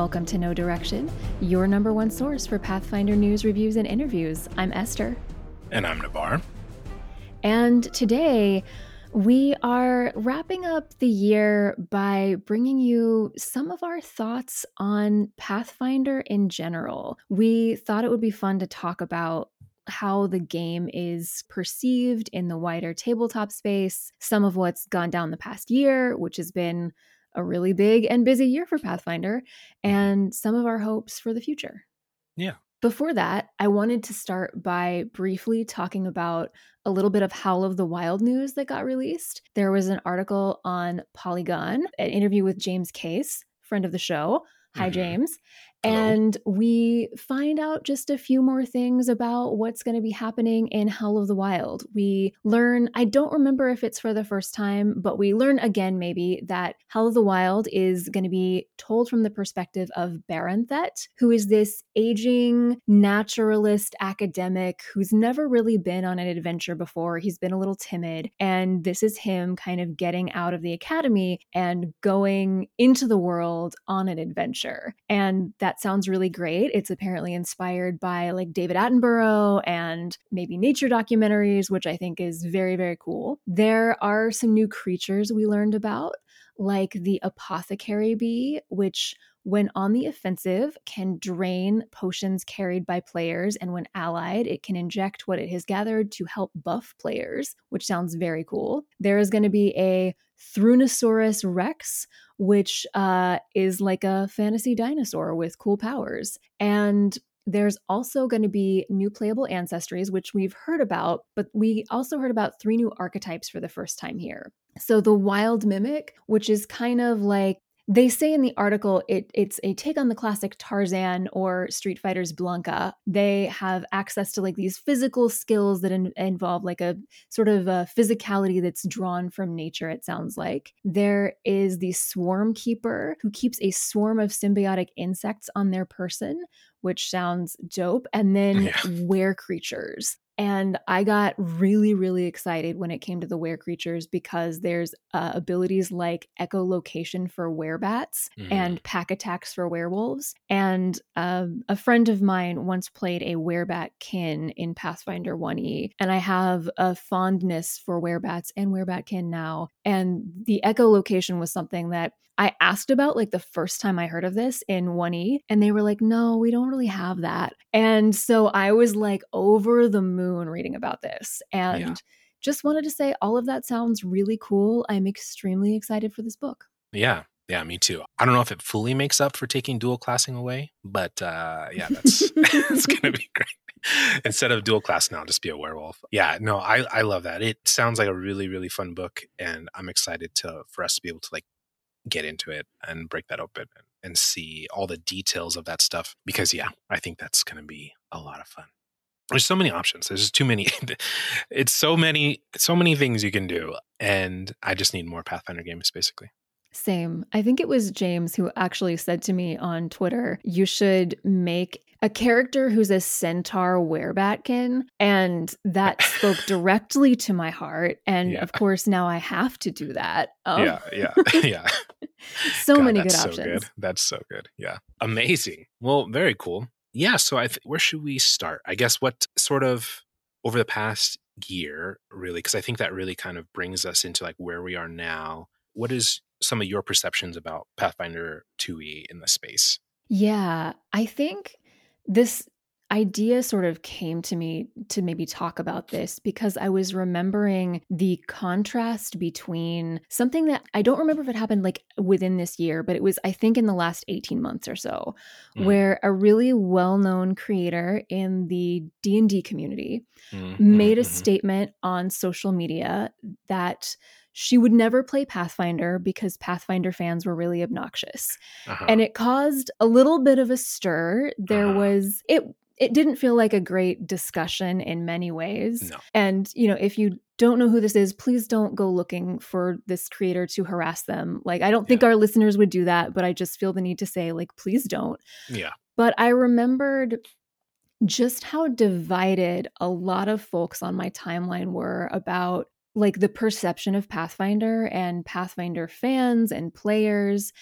Welcome to Know Direction, your number one source for Pathfinder news, reviews, and interviews. I'm Esther. And I'm Navaar. And today, we are wrapping up the year by bringing you some of our thoughts on Pathfinder in general. We thought it would be fun to talk about how the game is perceived in the wider tabletop space, some of what's gone down the past year, which has been a really big and busy year for Pathfinder, mm-hmm. and some of our hopes for the future. Yeah. Before that, I wanted to start by briefly talking about a little bit of Howl of the Wild news that got released. There was an article on Polygon, an interview with James Case, friend of the show. Hi, mm-hmm. James. And we find out just a few more things about what's going to be happening in Howl of the Wild. We learn, I don't remember if it's for the first time, but we learn again maybe that Howl of the Wild is going to be told from the perspective of Barenthet, who is this aging naturalist academic who's never really been on an adventure before. He's been a little timid. And this is him kind of getting out of the academy and going into the world on an adventure. And that that sounds really great. It's apparently inspired by like David Attenborough and maybe nature documentaries, which I think is very, very cool. There are some new creatures we learned about, like the apothecary bee, which when on the offensive, can drain potions carried by players, and when allied, it can inject what it has gathered to help buff players, which sounds very cool. There is going to be a Thrunnosaurus Rex, which uh, is like a fantasy dinosaur with cool powers. And there's also going to be new playable ancestries, which we've heard about, but we also heard about three new archetypes for the first time here. So, the wild mimic, which is kind of like they say in the article it, it's a take on the classic Tarzan or Street Fighter's Blanka. They have access to like these physical skills that in, involve like a sort of a physicality that's drawn from nature, it sounds like. There is the Swarm Keeper who keeps a swarm of symbiotic insects on their person, which sounds dope. And then yeah. were creatures. And I got really, really excited when it came to the were creatures because there's uh, abilities like echolocation for werebats mm. and pack attacks for werewolves. And um, a friend of mine once played a werebat kin in Pathfinder 1E, and I have a fondness for werebats and werebatkin now. And the echolocation was something that I asked about like the first time I heard of this in 1E, and they were like, no, we don't really have that. And so I was like over the moon reading about this. And yeah. just wanted to say all of that sounds really cool. I'm extremely excited for this book. Yeah. Yeah, me too. I don't know if it fully makes up for taking dual classing away, but uh, yeah, that's it's gonna be great. Instead of dual class now, just be a werewolf. Yeah, no, I I love that. It sounds like a really really fun book, and I'm excited to for us to be able to like get into it and break that open and, and see all the details of that stuff. Because yeah, I think that's going to be a lot of fun. There's so many options. There's just too many. it's so many, so many things you can do, and I just need more Pathfinder games, basically. Same. I think it was James who actually said to me on Twitter, you should make a character who's a centaur werebatkin. And that spoke directly to my heart. And yeah. of course, now I have to do that. Um, yeah, yeah, yeah. so God, many good options. so. Good. That's so good. Yeah. Amazing. Well, very cool. Yeah. So I th- where should we start? I guess what sort of over the past year, really, because I think that really kind of brings us into like where we are now. What is some of your perceptions about Pathfinder 2e in the space? Yeah, I think this idea sort of came to me to maybe talk about this because I was remembering the contrast between something that I don't remember if it happened like within this year, but it was, I think, in the last 18 months or so, mm. where a really well known creator in the D&D community mm-hmm. made a mm-hmm. statement on social media that she would never play Pathfinder because Pathfinder fans were really obnoxious. Uh-huh. And it caused a little bit of a stir. There uh-huh. was it it didn't feel like a great discussion in many ways. No. And you know, if you don't know who this is, please don't go looking for this creator to harass them. Like I don't think yeah. our listeners would do that, but I just feel the need to say like please don't. Yeah. But I remembered just how divided a lot of folks on my timeline were about like the perception of Pathfinder and Pathfinder fans and players.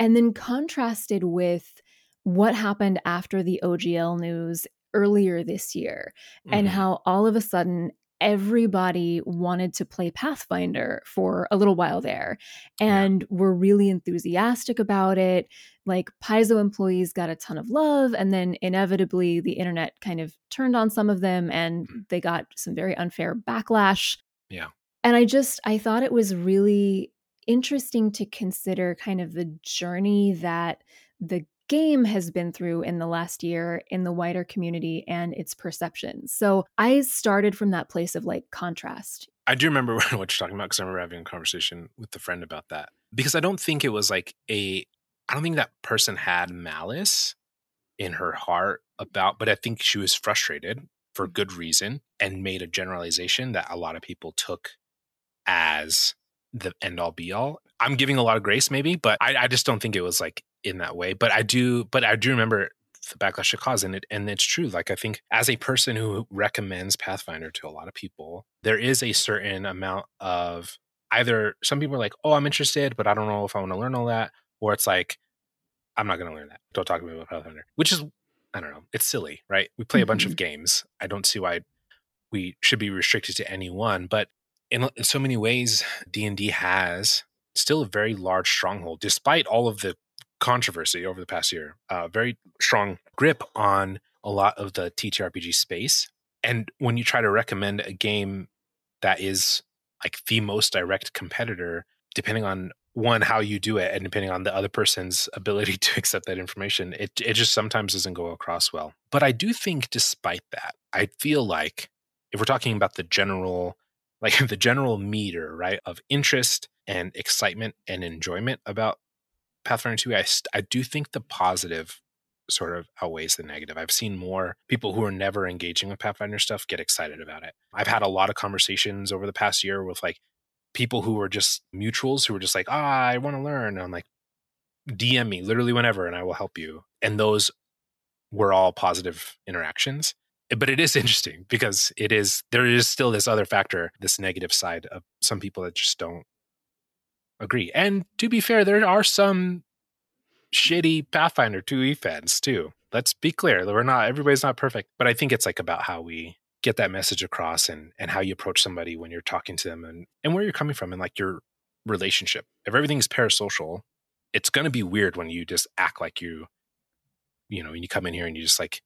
and then contrasted with what happened after the OGL news earlier this year mm-hmm. and how all of a sudden everybody wanted to play Pathfinder for a little while there and yeah. were really enthusiastic about it. Like Paizo employees got a ton of love, and then inevitably the internet kind of turned on some of them and mm. they got some very unfair backlash. Yeah. And I just, I thought it was really interesting to consider kind of the journey that the game has been through in the last year in the wider community and its perceptions. So I started from that place of like contrast. I do remember what you're talking about because I remember having a conversation with a friend about that. Because I don't think it was like a, I don't think that person had malice in her heart about, but I think she was frustrated for mm-hmm. good reason and made a generalization that a lot of people took as the end all be all. I'm giving a lot of grace, maybe, but I, I just don't think it was like in that way. But I do, but I do remember the backlash it caused, and it and it's true. Like I think as a person who recommends Pathfinder to a lot of people, there is a certain amount of either some people are like, "Oh, I'm interested, but I don't know if I want to learn all that," or it's like, "I'm not going to learn that. Don't talk to me about Pathfinder," which is I don't know. It's silly, right? We play a bunch mm-hmm. of games. I don't see why we should be restricted to any one, but in, in so many ways, D and D has still a very large stronghold, despite all of the controversy over the past year. Uh, very strong grip on a lot of the TTRPG space. And when you try to recommend a game that is like the most direct competitor, depending on one how you do it and depending on the other person's ability to accept that information, it it just sometimes doesn't go across well. But I do think, despite that, I feel like if we're talking about the general like the general meter, right, of interest and excitement and enjoyment about Pathfinder 2, I, I do think the positive sort of outweighs the negative. I've seen more people who are never engaging with Pathfinder stuff get excited about it. I've had a lot of conversations over the past year with like people who were just mutuals who were just like, ah, I want to learn. And I'm like, DM me literally whenever and I will help you. And those were all positive interactions but it is interesting because it is there is still this other factor this negative side of some people that just don't agree. And to be fair there are some shitty pathfinder 2e fans too. Let's be clear we're not everybody's not perfect but i think it's like about how we get that message across and and how you approach somebody when you're talking to them and and where you're coming from and like your relationship. If everything's parasocial it's going to be weird when you just act like you you know when you come in here and you just like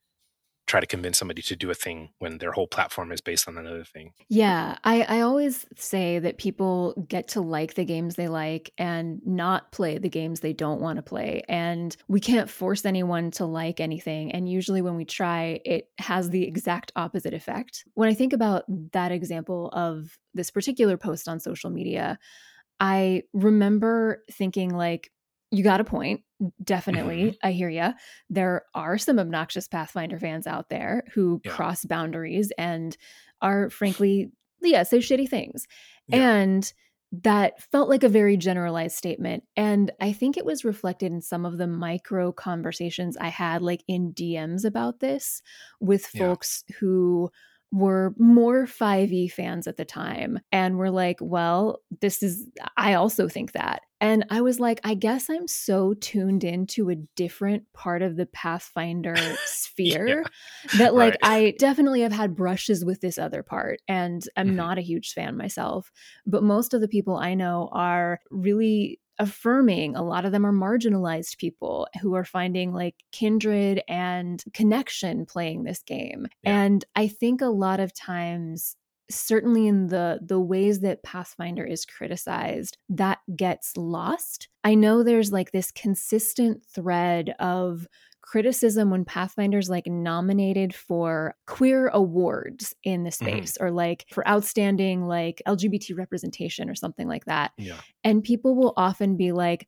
try to convince somebody to do a thing when their whole platform is based on another thing. Yeah, I, I always say that people get to like the games they like and not play the games they don't want to play. And we can't force anyone to like anything. And usually when we try, it has the exact opposite effect. When I think about that example of this particular post on social media, I remember thinking, like, you got a point. Definitely. Mm-hmm. I hear you. There are some obnoxious Pathfinder fans out there who yeah. cross boundaries and are frankly, yeah, say shitty things. Yeah. And that felt like a very generalized statement. And I think it was reflected in some of the micro conversations I had, like in DMs about this with folks yeah. who were more 5e fans at the time and were like, well, this is, I also think that. And I was like, I guess I'm so tuned into a different part of the Pathfinder sphere yeah, that, like, right. I definitely have had brushes with this other part and I'm mm-hmm. not a huge fan myself. But most of the people I know are really affirming. A lot of them are marginalized people who are finding like kindred and connection playing this game. Yeah. And I think a lot of times certainly in the the ways that pathfinder is criticized that gets lost i know there's like this consistent thread of criticism when Pathfinder's like nominated for queer awards in the mm-hmm. space mm-hmm. or like for outstanding like LGBT representation or something like that. Yeah. And people will often be like,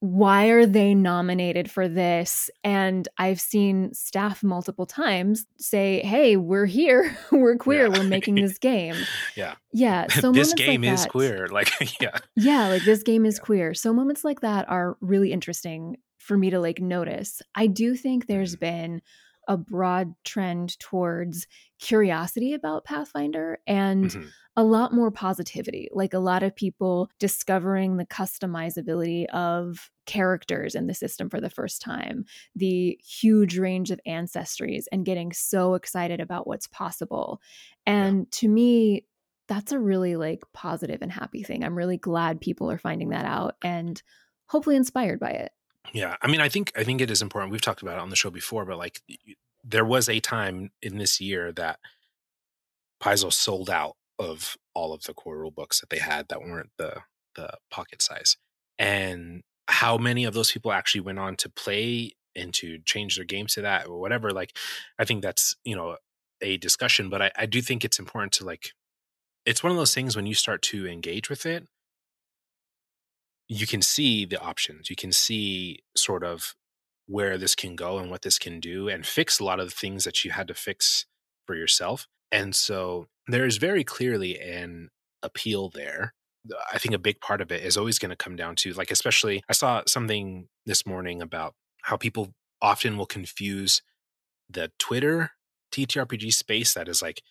why are they nominated for this? And I've seen staff multiple times say, Hey, we're here. we're queer. Yeah. We're making this game. yeah. Yeah. So this game like is that, queer. Like, yeah. Yeah. Like this game is yeah. queer. So moments like that are really interesting for me to like notice. I do think there's mm-hmm. been a broad trend towards curiosity about Pathfinder and mm-hmm. a lot more positivity. Like a lot of people discovering the customizability of characters in the system for the first time, the huge range of ancestries, and getting so excited about what's possible. And yeah. to me, that's a really like positive and happy thing. I'm really glad people are finding that out and hopefully inspired by it. Yeah, I mean, I think I think it is important. We've talked about it on the show before, but like, there was a time in this year that Paizo sold out of all of the core rule books that they had that weren't the the pocket size, and how many of those people actually went on to play and to change their games to that or whatever. Like, I think that's you know a discussion, but I, I do think it's important to like. It's one of those things when you start to engage with it, you can see the options. You can see sort of where this can go and what this can do and fix a lot of the things that you had to fix for yourself. And so there is very clearly an appeal there. I think a big part of it is always going to come down to like, especially, I saw something this morning about how people often will confuse the Twitter TTRPG space that is like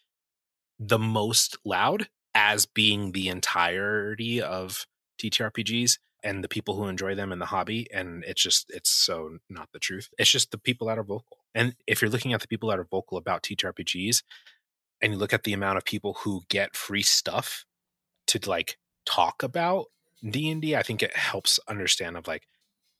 the most loud as being the entirety of TTRPGs and the people who enjoy them in the hobby and it's just it's so not the truth. It's just the people that are vocal. And if you're looking at the people that are vocal about ttrpgs and you look at the amount of people who get free stuff to like talk about d&d i think it helps understand of like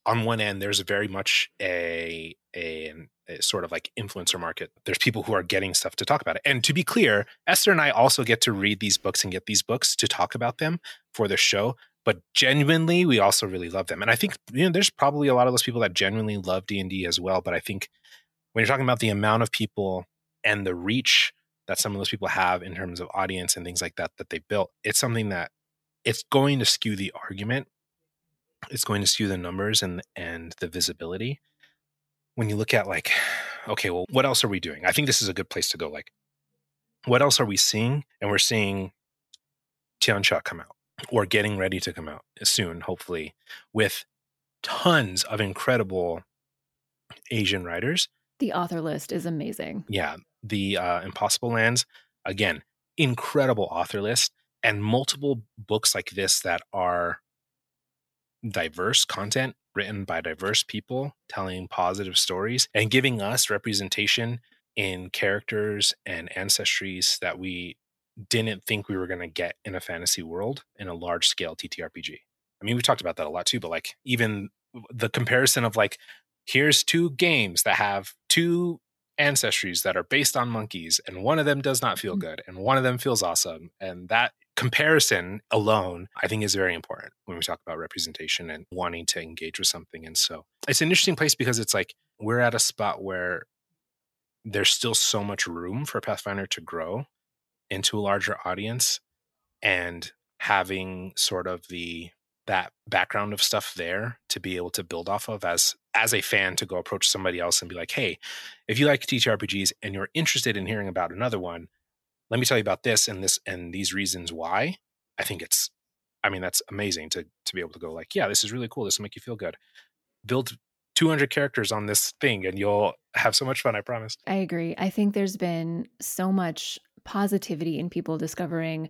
on one end there's very much a, a, a sort of like influencer market. There's people who are getting stuff to talk about it. And to be clear esther and i also get to read these books and get these books to talk about them for the show but genuinely we also really love them. And i think you know there's probably a lot of those people that genuinely love d&d as well but i think when you're talking about the amount of people and the reach that some of those people have in terms of audience and things like that that they built it's something that it's going to skew the argument. It's going to skew the numbers and and the visibility. When you look at like okay well what else are we doing? I think this is a good place to go like what else are we seeing? And we're seeing Tianxia come out or getting ready to come out soon, hopefully, with tons of incredible Asian writers. The author list is amazing. Yeah. The uh, Impossible Lands, again, incredible author list and multiple books like this that are diverse content written by diverse people telling positive stories and giving us representation in characters and ancestries that we didn't think we were going to get in a fantasy world in a large scale TTRPG. I mean, we talked about that a lot too, but like even the comparison of like, here's two games that have two ancestries that are based on monkeys, and one of them does not feel mm. good, and one of them feels awesome. And that comparison alone, I think, is very important when we talk about representation and wanting to engage with something. And so it's an interesting place because it's like we're at a spot where there's still so much room for Pathfinder to grow into a larger audience and having sort of the that background of stuff there to be able to build off of as as a fan to go approach somebody else and be like hey if you like TTRPGs and you're interested in hearing about another one let me tell you about this and this and these reasons why i think it's i mean that's amazing to to be able to go like yeah this is really cool. This will make you feel good. Build 200 characters on this thing and you'll have so much fun i promise. I agree. I think there's been so much positivity in people discovering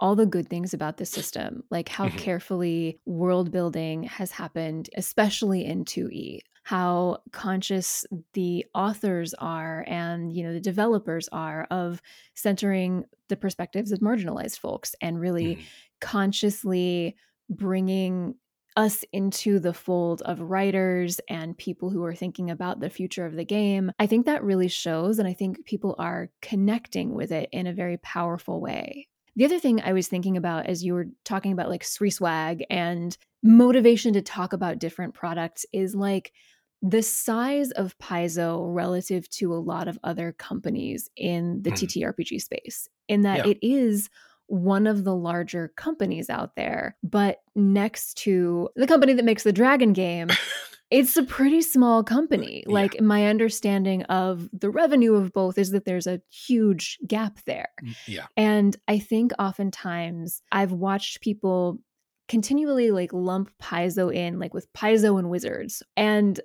all the good things about the system, like how mm-hmm. carefully world building has happened, especially in 2E, how conscious the authors are and you know the developers are of centering the perspectives of marginalized folks and really mm-hmm. consciously bringing us into the fold of writers and people who are thinking about the future of the game. I think that really shows, and I think people are connecting with it in a very powerful way. The other thing I was thinking about as you were talking about like swag and motivation to talk about different products is like the size of Paizo relative to a lot of other companies in the mm. TTRPG space, in that yeah. it is one of the larger companies out there. But next to the company that makes the Dragon game, it's a pretty small company. Yeah. Like my understanding of the revenue of both is that there's a huge gap there. Mm, yeah. And I think oftentimes I've watched people continually like lump Paizo in like with Paizo and Wizards. And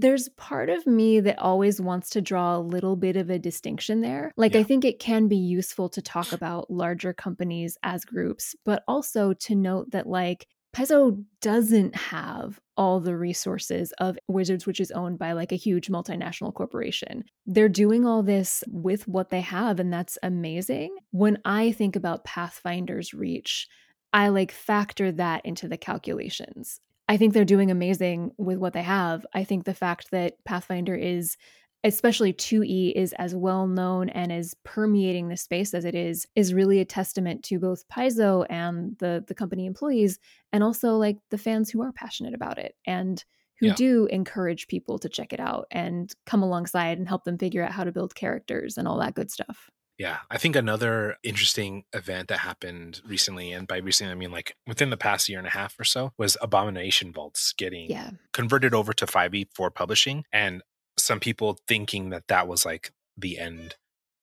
there's part of me that always wants to draw a little bit of a distinction there. Like, Yeah. I think it can be useful to talk about larger companies as groups, but also to note that, like, Paizo doesn't have all the resources of Wizards, which is owned by like a huge multinational corporation. They're doing all this with what they have, and that's amazing. When I think about Pathfinder's reach, I like factor that into the calculations. I think they're doing amazing with what they have. I think the fact that Pathfinder is especially 2E is as well known and is permeating the space as it is is really a testament to both Paizo and the the company employees and also like the fans who are passionate about it and who Yeah. do encourage people to check it out and come alongside and help them figure out how to build characters and all that good stuff. Yeah, I think another interesting event that happened recently, and by recently I mean like within the past year and a half or so, was Abomination Vaults getting Yeah. converted over to 5e for publishing, and some people thinking that that was like the end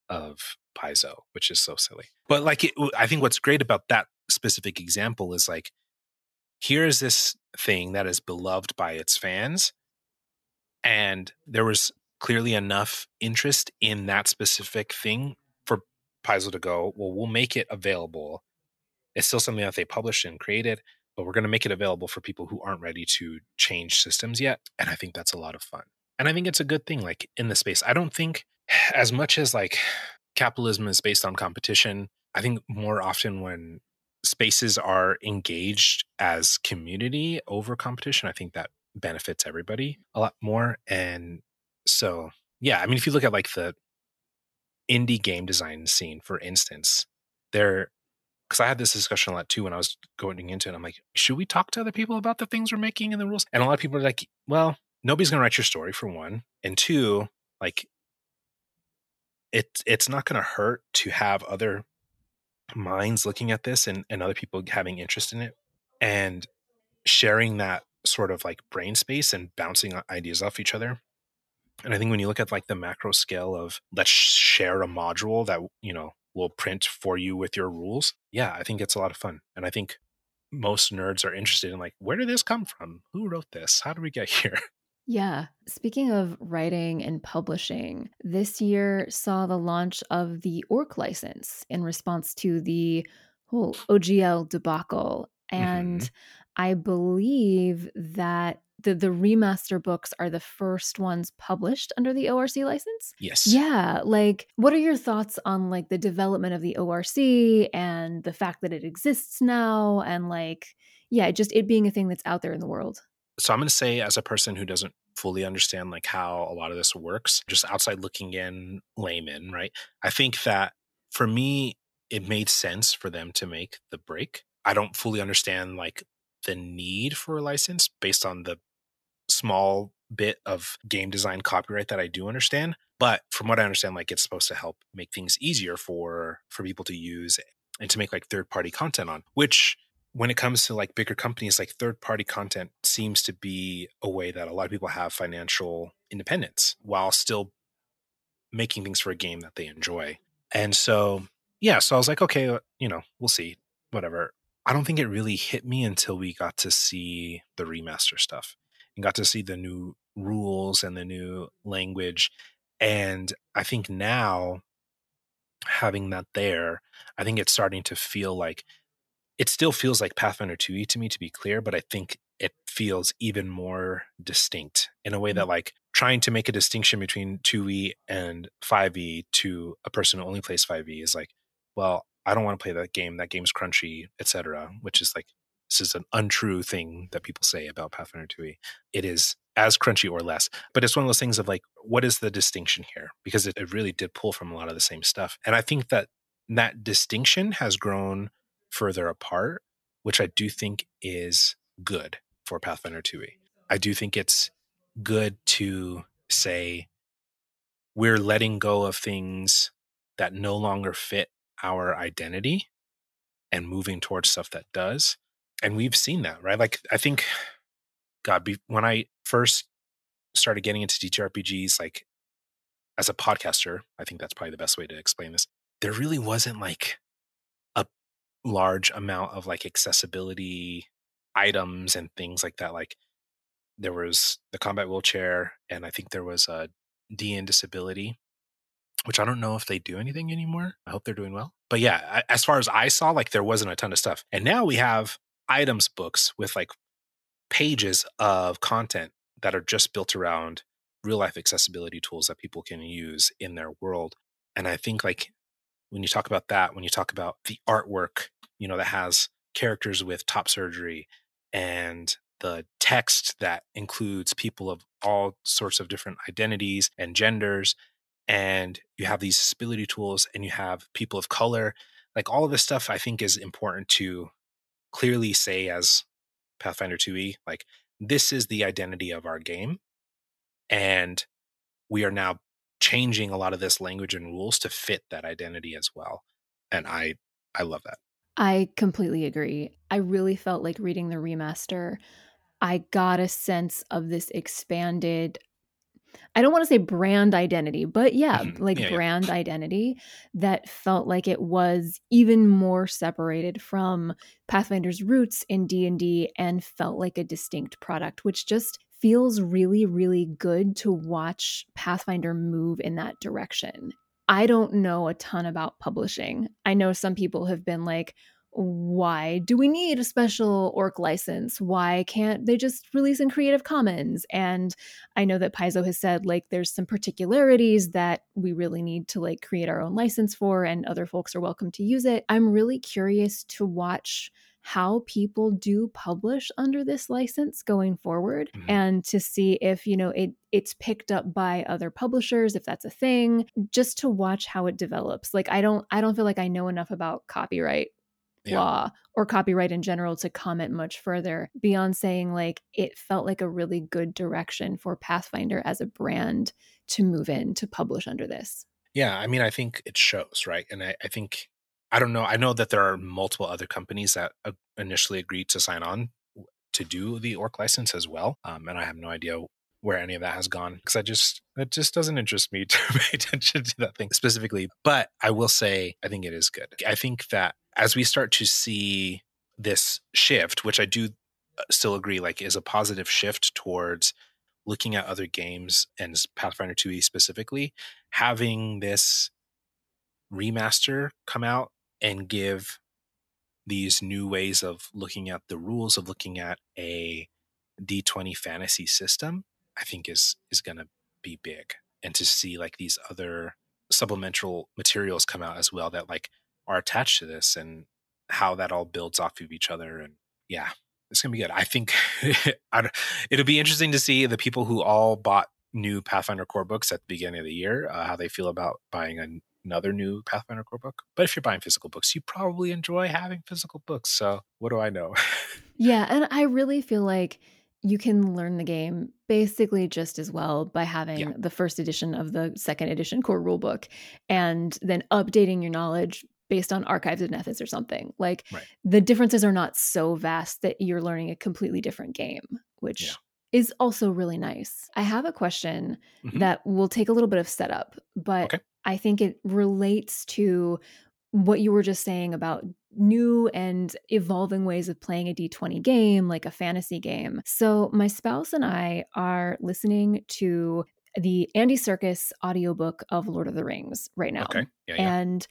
of Paizo, which is so silly. But like, it, I think what's great about that specific example is like, here is this thing that is beloved by its fans, and there was clearly enough interest in that specific thing Paizo to go, well, we'll make it available. It's still something that they published and created, but we're going to make it available for people who aren't ready to change systems yet. And I think that's a lot of fun. And I think it's a good thing, like in the space. I don't think as much as like capitalism is based on competition, I think more often when spaces are engaged as community over competition, I think that benefits everybody a lot more. And so, yeah, I mean, if you look at like the indie game design scene, for instance, there, because I had this discussion a lot too when I was going into it. I'm like, should we talk to other people about the things we're making and the rules? And a lot of people are like, well, nobody's going to write your story for one. And two, like, it, it's not going to hurt to have other minds looking at this and, and other people having interest in it and sharing that sort of like brain space and bouncing ideas off each other and i think when you look at like the macro scale of let's share a module that you know will print for you with your rules yeah i think it's a lot of fun. And i think most nerds are interested in like where did this come from? Who wrote this? How did we get here? Yeah. Speaking of writing and publishing, this year saw the launch of the Orc license in response to the whole OGL debacle. Mm-hmm. And I believe that the, the remaster books are the first ones published under the ORC license. yes Yeah, like what are your thoughts on like the development of the ORC and the fact that it exists now and like yeah, just it being a thing that's out there in the world. so i'm going to say as a person who doesn't fully understand like how a lot of this works just outside looking in layman right i think that for me it made sense for them to make the break i don't fully understand like the need for a license based on the small bit of game design copyright that i do understand but from what i understand like it's supposed to help make things easier for for people to use and to make like third party content on which when it comes to like bigger companies like third party content seems to be a way that a lot of people have financial independence while still making things for a game that they enjoy. And so yeah so i was like okay you know we'll see whatever. I don't think it really hit me until we got to see the remaster stuff and got to see the new rules and the new language and i think now having that there i think it's starting to feel like it still feels like Pathfinder 2e to me, to be clear, but I think it feels even more distinct in a way that, mm-hmm. like, trying to make a distinction between 2e and 5e to a person who only plays 5e is like, well, I don't want to play that game. That game's crunchy, etc. Which is like, this is an untrue thing that people say about Pathfinder 2e. It is as crunchy or less, but it's one of those things of like, what is the distinction here? Because it, it really did pull from a lot of the same stuff, and I think that that distinction has grown further apart, which I do think is good for Pathfinder 2e. I do think it's good to say we're letting go of things that no longer fit our identity and moving towards stuff that does. And we've seen that, right? Like, I think, God, be, when I first started getting into TTRPGs, like as a podcaster, I think that's probably the best way to explain this. There really wasn't like a large amount of like accessibility items and things like that. Like there was the combat wheelchair, and I think there was a DN disability, which I don't know if they do anything anymore. I hope they're doing well. But yeah, as far as I saw, like there wasn't a ton of stuff. And now we have items books with like pages of content that are just built around real life accessibility tools that people can use in their world. And I think like when you talk about that, when you talk about the artwork, you know, that has characters with top surgery and the text that includes people of all sorts of different identities and genders and you have these disability tools and you have people of color like all of this stuff i think is important to clearly say as pathfinder 2e like this is the identity of our game and we are now changing a lot of this language and rules to fit that identity as well and i i love that. I completely agree. I really felt like reading the remaster i got a sense of this expanded I don't want to say brand identity, but yeah, mm-hmm. like yeah, brand yeah. identity that felt like it was even more separated from Pathfinder's roots in D&D and felt like a distinct product, which just feels really, really good to watch Pathfinder move in that direction. I don't know a ton about publishing. I know some people have been like, why do we need a special orc license? Why can't they just release in creative commons? And i know that paizo has said like there's some particularities that we really need to like create our own license for and other folks are welcome to use it. I'm really curious to watch how people do publish under this license going forward mm-hmm. and to see if you know it it's picked up by other publishers if that's a thing just to watch how it develops. Like i don't i don't feel like i know enough about copyright yeah. law or copyright in general to comment much further beyond saying like it felt like a really good direction for pathfinder as a brand to move in to publish under this yeah i mean i think it shows right and i, I think I don't know. I know that there are multiple other companies that uh, initially agreed to sign on to do the orc license as well, um, and I have no idea where any of that has gone because I just it just doesn't interest me to pay attention to that thing specifically. But I will say I think it is good. I think that as we start to see this shift, which I do uh, still agree like is a positive shift towards looking at other games and Pathfinder 2e specifically, having this remaster come out and give these new ways of looking at the rules of looking at a D20 fantasy system, I think is is going to be big. And to see like these other supplemental materials come out as well that like are attached to this and how that all builds off of each other and yeah, it's going to be good. I think it'll be interesting to see the people who all bought new Pathfinder core books at the beginning of the year, uh, how they feel about buying a another new Pathfinder core book. But if you're buying physical books, you probably enjoy having physical books. So what do I know? yeah. And I really feel like you can learn the game basically just as well by having yeah. the first edition of the second edition core rulebook and then updating your knowledge based on archives of Nethys or something. Like right. the differences are not so vast that you're learning a completely different game, which yeah. is also really nice. I have a question mm-hmm. that will take a little bit of setup, but okay. I think it relates to what you were just saying about new and evolving ways of playing a D20 game, like a fantasy game. So, my spouse and I are listening to the Andy Serkis audiobook of Lord of the Rings right now. Okay. Yeah, yeah. And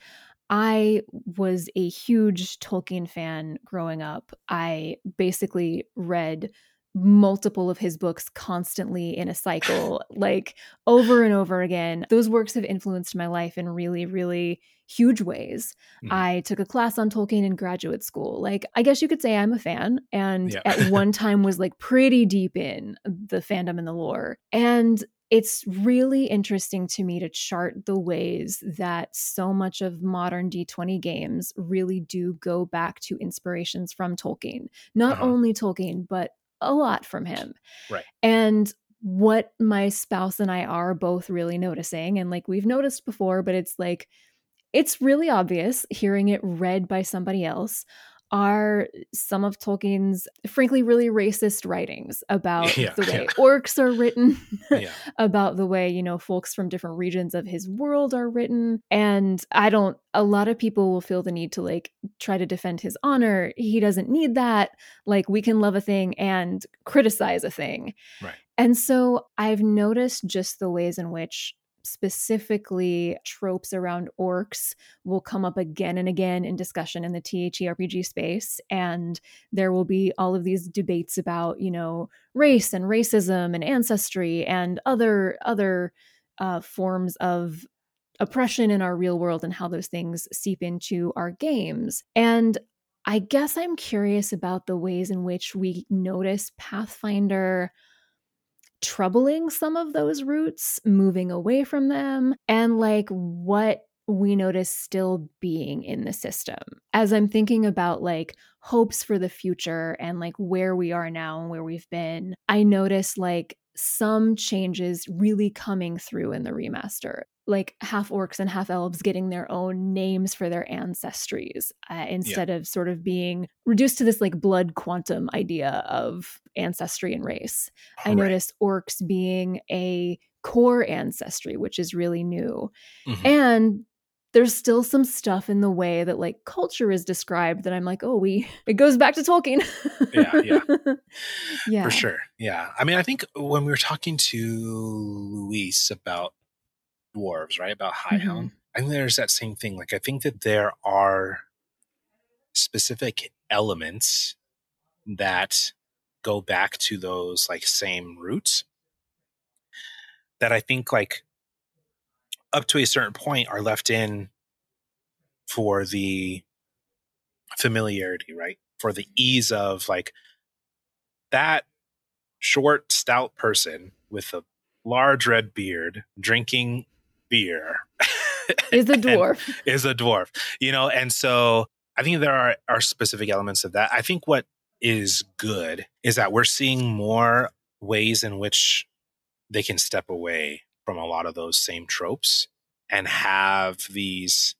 I was a huge Tolkien fan growing up. I basically read multiple of his books constantly in a cycle, like over and over again. Those works have influenced my life in really, really huge ways. Mm. I took a class on Tolkien in graduate school. Like, I guess you could say I'm a fan, and yeah. at one time was like pretty deep in the fandom and the lore. And it's really interesting to me to chart the ways that so much of modern D20 games really do go back to inspirations from Tolkien. Not uh-huh. only Tolkien, but a lot from him. Right. And what my spouse and I are both really noticing, and like we've noticed before, but it's like, it's really obvious hearing it read by somebody else, are some of Tolkien's, frankly, really racist writings about Yeah, the way yeah. orcs are written, Yeah. about the way, you know, folks from different regions of his world are written. And I don't, a lot of people will feel the need to like try to defend his honor. He doesn't need that. Like, we can love a thing and criticize a thing. Right. And so I've noticed just the ways in which specifically tropes around orcs will come up again and again in discussion in the TTRPG space. And there will be all of these debates about, you know, race and racism and ancestry and other other uh, forms of oppression in our real world and how those things seep into our games. And I guess I'm curious about the ways in which we notice Pathfinder troubling some of those roots, moving away from them, and like what we notice still being in the system. As I'm thinking about like hopes for the future and like where we are now and where we've been, I notice like some changes really coming through in the remaster. Like half orcs and half elves getting their own names for their ancestries uh, instead of sort of being reduced to this like blood quantum idea of ancestry and race. I Right. noticed orcs being a core ancestry, which is really new. Mhm. And there's still some stuff in the way that like culture is described that I'm like, oh, we it goes back to Tolkien. Yeah, yeah. yeah. For sure. Yeah. I mean, I think when we were talking to Luis about dwarves, right? About High Mhm. I think there's that same thing. Like, I think that there are specific elements that go back to those like same roots that I think like up to a certain point are left in for the familiarity, right? For the ease of like that short, stout person with a large red beard drinking beer Is a dwarf. is a dwarf, you know? And so I think there are, are specific elements of that. I think what is good is that we're seeing more ways in which they can step away from a lot of those same tropes and have these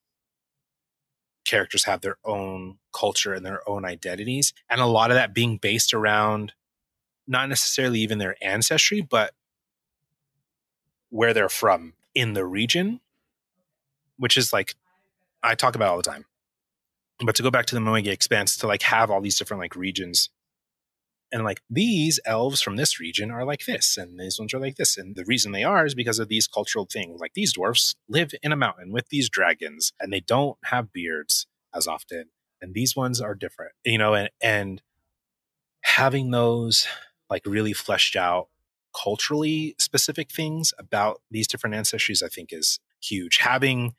characters have their own culture and their own identities. And a lot of that being based around not necessarily even their ancestry, but where they're from in the region, which is like I talk about all the time. But to go back to the Mwangi Expanse, to like have all these different like regions and like these elves from this region are like this and these ones are like this and the reason they are is because of these cultural things. Like these dwarfs live in a mountain with these dragons and they don't have beards as often and these ones are different you know and and having those like really fleshed out culturally specific things about these different ancestries i think is huge. Having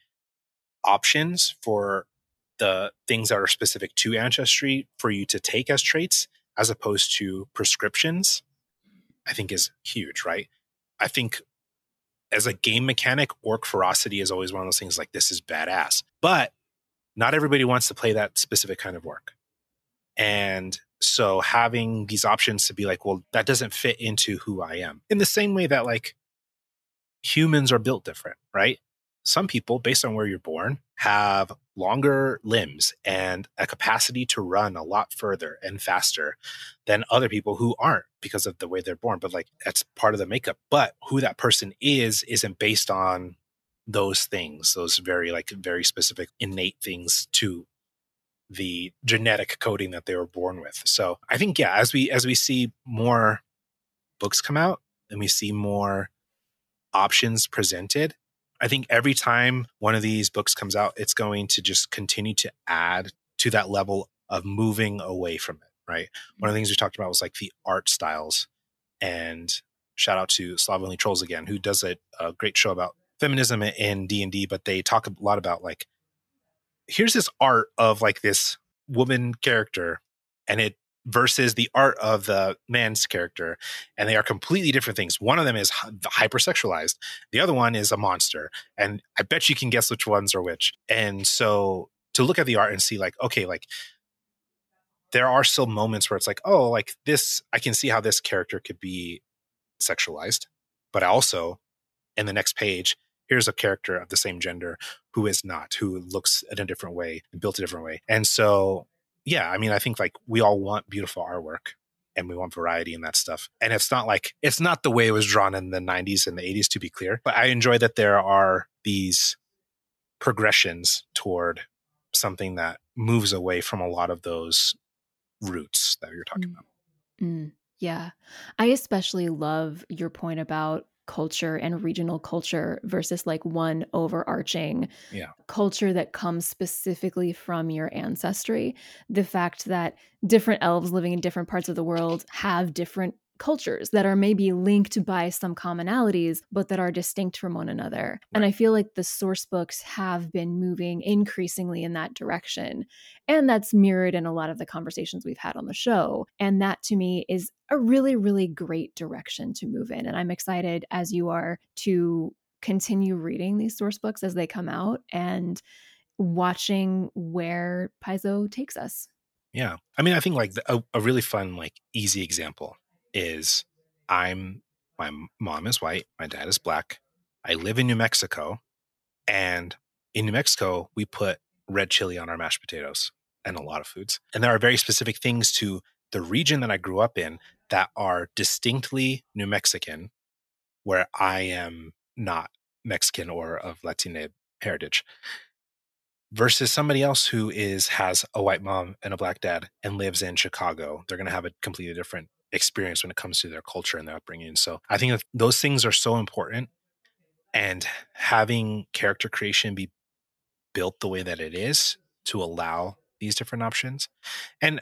options for the things that are specific to ancestry for you to take as traits as opposed to prescriptions, I think is huge, right? I think as a game mechanic, orc ferocity is always one of those things like this is badass. But not everybody wants to play that specific kind of orc. And so having these options to be like, well, that doesn't fit into who I am. In the same way that like humans are built different, right? Some people, based on where you're born, have longer limbs and a capacity to run a lot further and faster than other people who aren't because of the way they're born. But like that's part of the makeup. But who that person is isn't based on those things, those very like very specific innate things to the genetic coding that they were born with. So I think yeah, as we as we see more books come out and we see more options presented, I think every time one of these books comes out, it's going to just continue to add to that level of moving away from it, right? One of the mm-hmm. things we talked about was like the art styles. And shout out to Slovenly Trolls again, who does a, a great show about feminism in D&D, but they talk a lot about like, here's this art of like this woman character and it versus the art of the man's character and they are completely different things. One of them is hypersexualized the other one is a monster and i bet you can guess which ones are which. And so to look at the art and see like okay like there are still moments where it's like oh like this i can see how this character could be sexualized but also in the next page here's a character of the same gender who is not who looks in a different way and built a different way. And so yeah, I mean, I think like we all want beautiful artwork and we want variety in that stuff. And it's not like it's not the way it was drawn in the 90s and the 80s to be clear, but I enjoy that there are these progressions toward something that moves away from a lot of those roots that you're talking Mm. about. Mm, yeah. I especially love your point about culture and regional culture versus like one overarching Yeah. culture that comes specifically from your ancestry. The fact that different elves living in different parts of the world have different cultures that are maybe linked by some commonalities, but that are distinct from one another. And I feel like the source books have been moving increasingly in that direction. And that's mirrored in a lot of the conversations we've had on the show. And that to me is a really, really great direction to move in. And I'm excited, as you are, to continue reading these source books as they come out and watching where Paizo takes us. Yeah. I mean, I think like the, a, a really fun, like easy example is I'm, my mom is white, my dad is black. I live in New Mexico. And in New Mexico, we put red chili on our mashed potatoes and a lot of foods. And there are very specific things to the region that I grew up in that are distinctly New Mexican, where I am not Mexican or of Latina heritage versus somebody else who is has a white mom and a black dad and lives in Chicago. They're going to have a completely different experience when it comes to their culture and their upbringing. So I think that those things are so important and having character creation be built the way that it is to allow these different options. And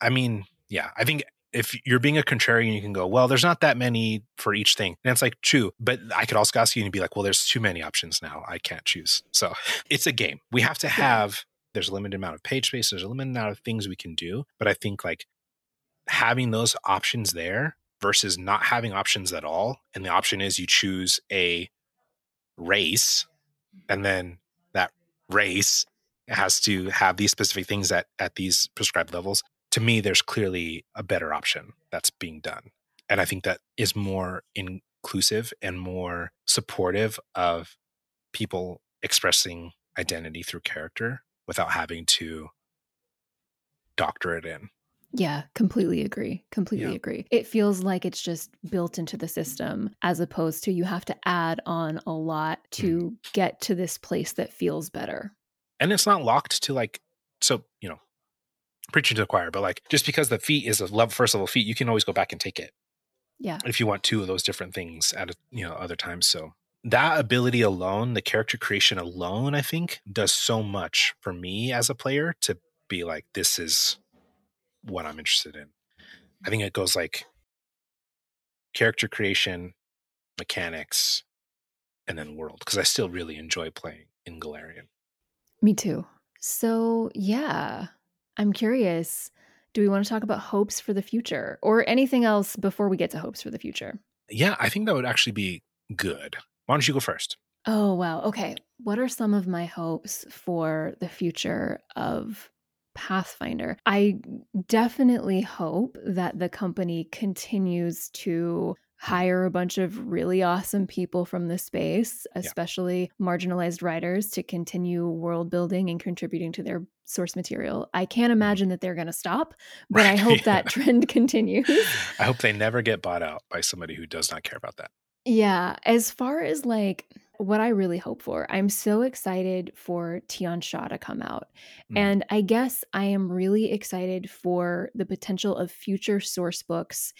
I mean, yeah, I think if you're being a contrarian, you can go, well, there's not that many for each thing. And it's like, true. But I could also ask you and be like, well, there's too many options now. I can't choose. So it's a game. We have to have, there's a limited amount of page space, there's a limited amount of things we can do. But I think like having those options there versus not having options at all. And the option is you choose a race and then that race has to have these specific things at, at these prescribed levels to me, there's clearly a better option that's being done. And I think that is more inclusive and more supportive of people expressing identity through character without having to doctor it in. Yeah, completely agree. Completely Yeah. agree. It feels like it's just built into the system as opposed to you have to add on a lot mm-hmm. to get to this place that feels better. And it's not locked to like, so, you know, preaching to the choir, but like just because the feat is a level, first level feat, you can always go back and take it. Yeah. if you want two of those different things at a, you know other times so that ability alone the character creation alone i think does so much for me as a player to be like this is what i'm interested in i think it goes like character creation mechanics and then world because i still really enjoy playing in Golarion Me too. So, yeah, I'm curious. Do we want to talk about hopes for the future or anything else before we get to hopes for the future? yeah i think that would actually be good why don't you go first Oh, wow. Okay. What are some of my hopes for the future of Pathfinder? I definitely hope that the company continues to hire a bunch of really awesome people from the space, especially marginalized writers, to continue world building and contributing to their source material. I can't mm-hmm. imagine that they're going to stop, but I hope yeah. that trend continues. i hope they never get bought out by somebody who does not care about that Yeah, as far as like what I really hope for, I'm so excited for Tian Xia to come out. Mm. And I guess I am really excited for the potential of future source books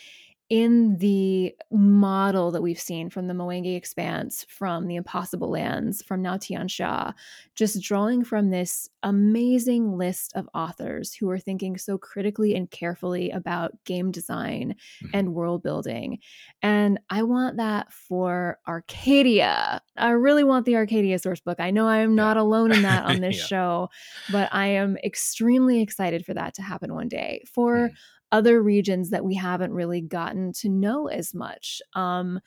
in the model that we've seen from the Mwangi Expanse, from the Impossible Lands, from now Tian Xia, just drawing from this amazing list of authors who are thinking so critically and carefully about game design Mhm. and world building. And I want that for Arcadia. I really want the Arcadia source book. I know I am not alone in that on this Yeah. show, but I am extremely excited for that to happen one day. For Mhm. Other regions that we haven't really gotten to know as much. Um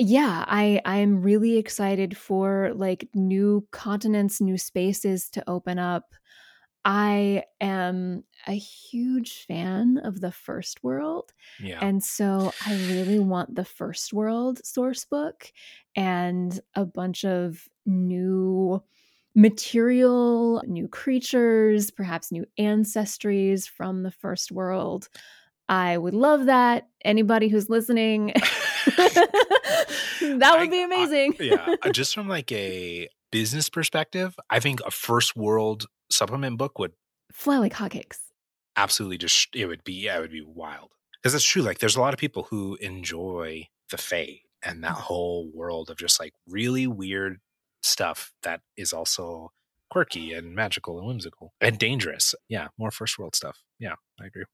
yeah, I I'm really excited for like new continents, new spaces to open up. I am a huge fan of the first world. yeah And so I really want the first world source book and a bunch of new material, new creatures, perhaps new ancestries from the first world. I would love that. Anybody who's listening, that would be amazing. I, yeah, just from like a business perspective, I think a first world supplement book would fly like hotcakes. Absolutely, just it would be yeah, it would be wild because it's true. Like, there's a lot of people who enjoy the Fae and that mm. whole world of just like really weird stuff that is also quirky and magical and whimsical and dangerous. Yeah, more first world stuff. Yeah, I agree.